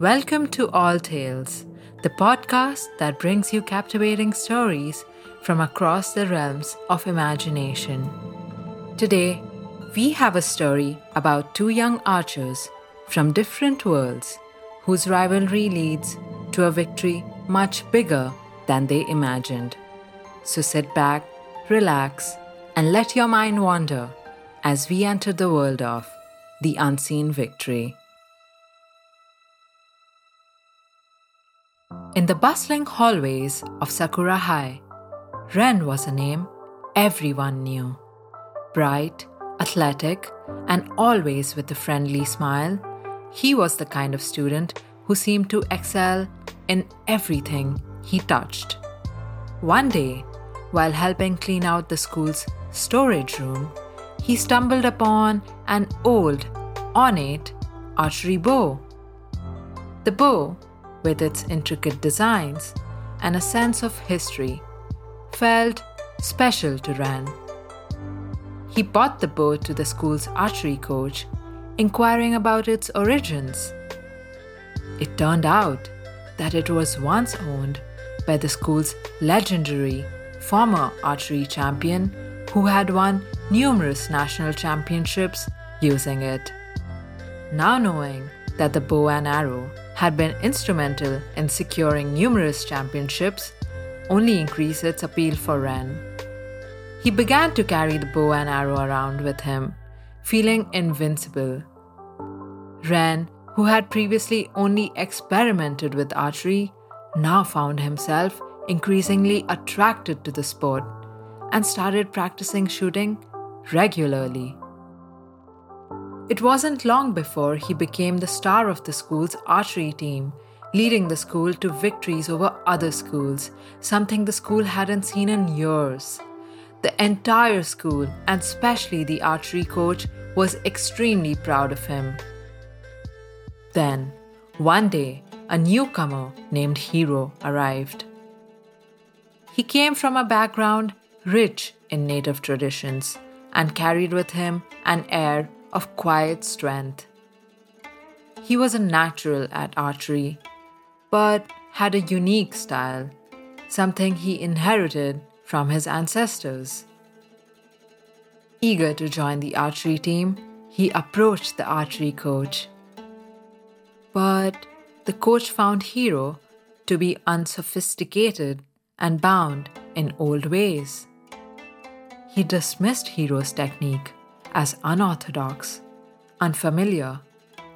Welcome to All Tales, the podcast that brings you captivating stories from across the realms of imagination. Today, we have a story about two young archers from different worlds whose rivalry leads to a victory much bigger than they imagined. So sit back, relax, and let your mind wander as we enter the world of the unseen victory. In the bustling hallways of Sakura High, Ren was a name everyone knew. Bright, athletic, and always with a friendly smile, he was the kind of student who seemed to excel in everything he touched. One day, while helping clean out the school's storage room, he stumbled upon an old, ornate archery bow. The bow with its intricate designs and a sense of history, felt special to Ren. He bought the bow to the school's archery coach, inquiring about its origins. It turned out that it was once owned by the school's legendary former archery champion who had won numerous national championships using it. Now knowing that the bow and arrow had been instrumental in securing numerous championships, only increased its appeal for Ren. He began to carry the bow and arrow around with him, feeling invincible. Ren, who had previously only experimented with archery, now found himself increasingly attracted to the sport and started practicing shooting regularly. It wasn't long before he became the star of the school's archery team, leading the school to victories over other schools, something the school hadn't seen in years. The entire school, and especially the archery coach, was extremely proud of him. Then, one day, a newcomer named Hiro arrived. He came from a background rich in native traditions and carried with him an air of quiet strength. He was a natural at archery, but had a unique style, something he inherited from his ancestors. Eager to join the archery team, he approached the archery coach. But the coach found Hiro to be unsophisticated and bound in old ways. He dismissed Hiro's technique as unorthodox, unfamiliar,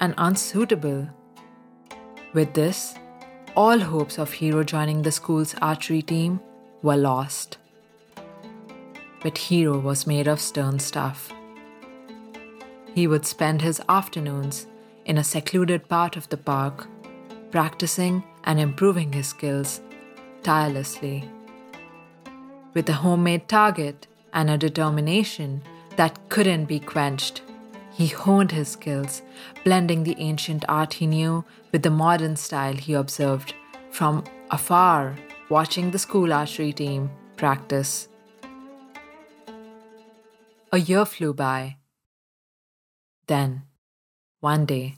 and unsuitable. With this, all hopes of Hiro joining the school's archery team were lost. But Hiro was made of stern stuff. He would spend his afternoons in a secluded part of the park, practicing and improving his skills tirelessly. With a homemade target and a determination that couldn't be quenched. He honed his skills, blending the ancient art he knew with the modern style he observed from afar, watching the school archery team practice. A year flew by. Then, one day,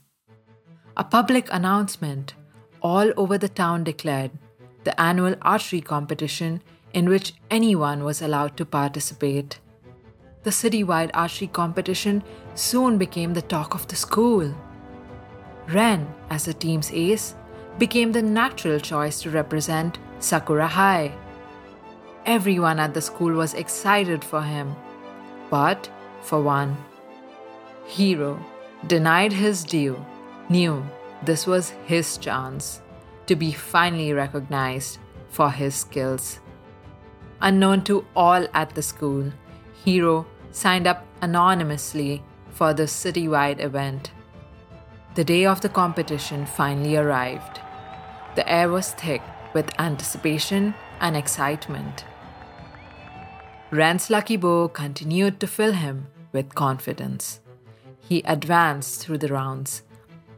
a public announcement all over the town declared the annual archery competition in which anyone was allowed to participate the citywide archery competition soon became the talk of the school. Ren, as the team's ace, became the natural choice to represent Sakura High. Everyone at the school was excited for him. But, for one, Hiro, denied his due, knew this was his chance to be finally recognized for his skills. Unknown to all at the school, Hiro signed up anonymously for the citywide event. The day of the competition finally arrived. The air was thick with anticipation and excitement. Ren's lucky bow continued to fill him with confidence. He advanced through the rounds,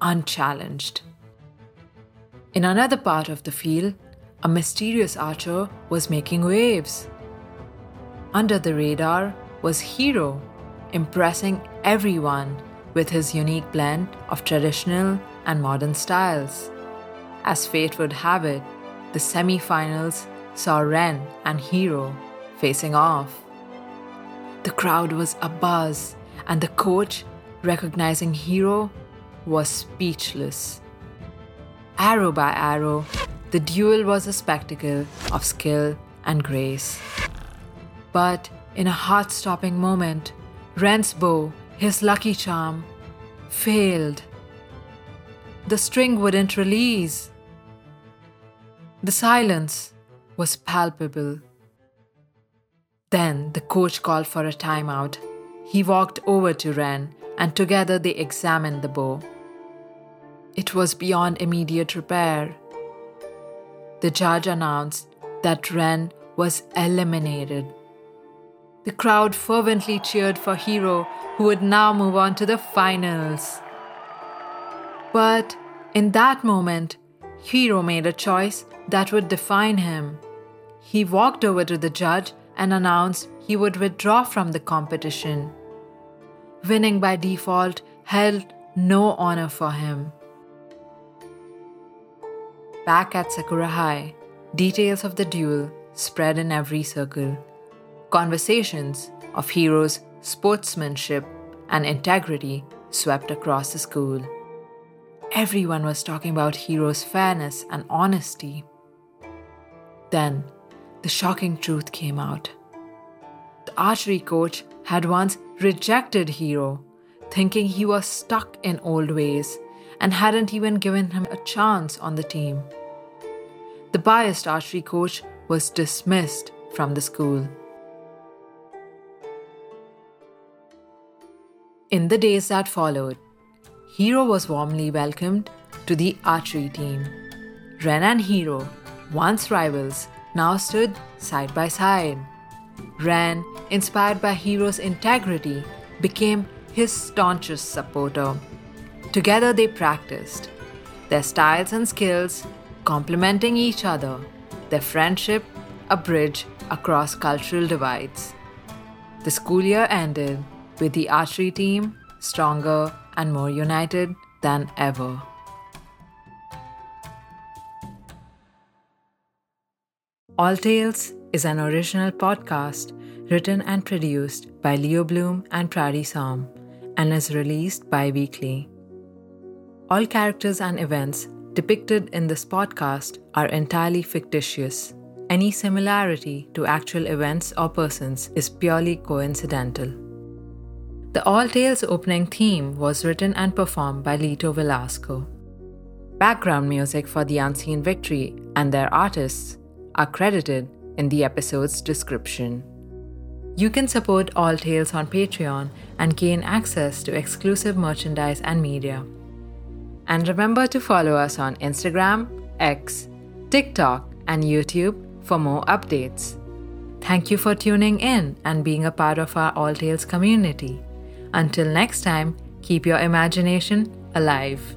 unchallenged. In another part of the field, a mysterious archer was making waves. Under the radar was Hiro, impressing everyone with his unique blend of traditional and modern styles. As fate would have it, the semi finals saw Ren and Hiro facing off. The crowd was abuzz, and the coach, recognizing Hiro, was speechless. Arrow by arrow, the duel was a spectacle of skill and grace. But in a heart stopping moment, Ren's bow, his lucky charm, failed. The string wouldn't release. The silence was palpable. Then the coach called for a timeout. He walked over to Ren and together they examined the bow. It was beyond immediate repair. The judge announced that Ren was eliminated. The crowd fervently cheered for Hiro, who would now move on to the finals. But in that moment, Hiro made a choice that would define him. He walked over to the judge and announced he would withdraw from the competition. Winning by default held no honor for him. Back at Sakura High, details of the duel spread in every circle. Conversations of Hiro's sportsmanship and integrity swept across the school. Everyone was talking about Hiro's fairness and honesty. Then, the shocking truth came out. The archery coach had once rejected Hiro, thinking he was stuck in old ways and hadn't even given him a chance on the team. The biased archery coach was dismissed from the school. In the days that followed, Hiro was warmly welcomed to the archery team. Ren and Hiro, once rivals, now stood side by side. Ren, inspired by Hiro's integrity, became his staunchest supporter. Together they practiced, their styles and skills complementing each other, their friendship a bridge across cultural divides. The school year ended with the archery team stronger and more united than ever. All Tales is an original podcast written and produced by Leo Bloom and Prati Soum and is released bi weekly. All characters and events depicted in this podcast are entirely fictitious. Any similarity to actual events or persons is purely coincidental. The All Tales opening theme was written and performed by Lito Velasco. Background music for The Unseen Victory and their artists are credited in the episode's description. You can support All Tales on Patreon and gain access to exclusive merchandise and media. And remember to follow us on Instagram, X, TikTok, and YouTube for more updates. Thank you for tuning in and being a part of our All Tales community. Until next time, keep your imagination alive.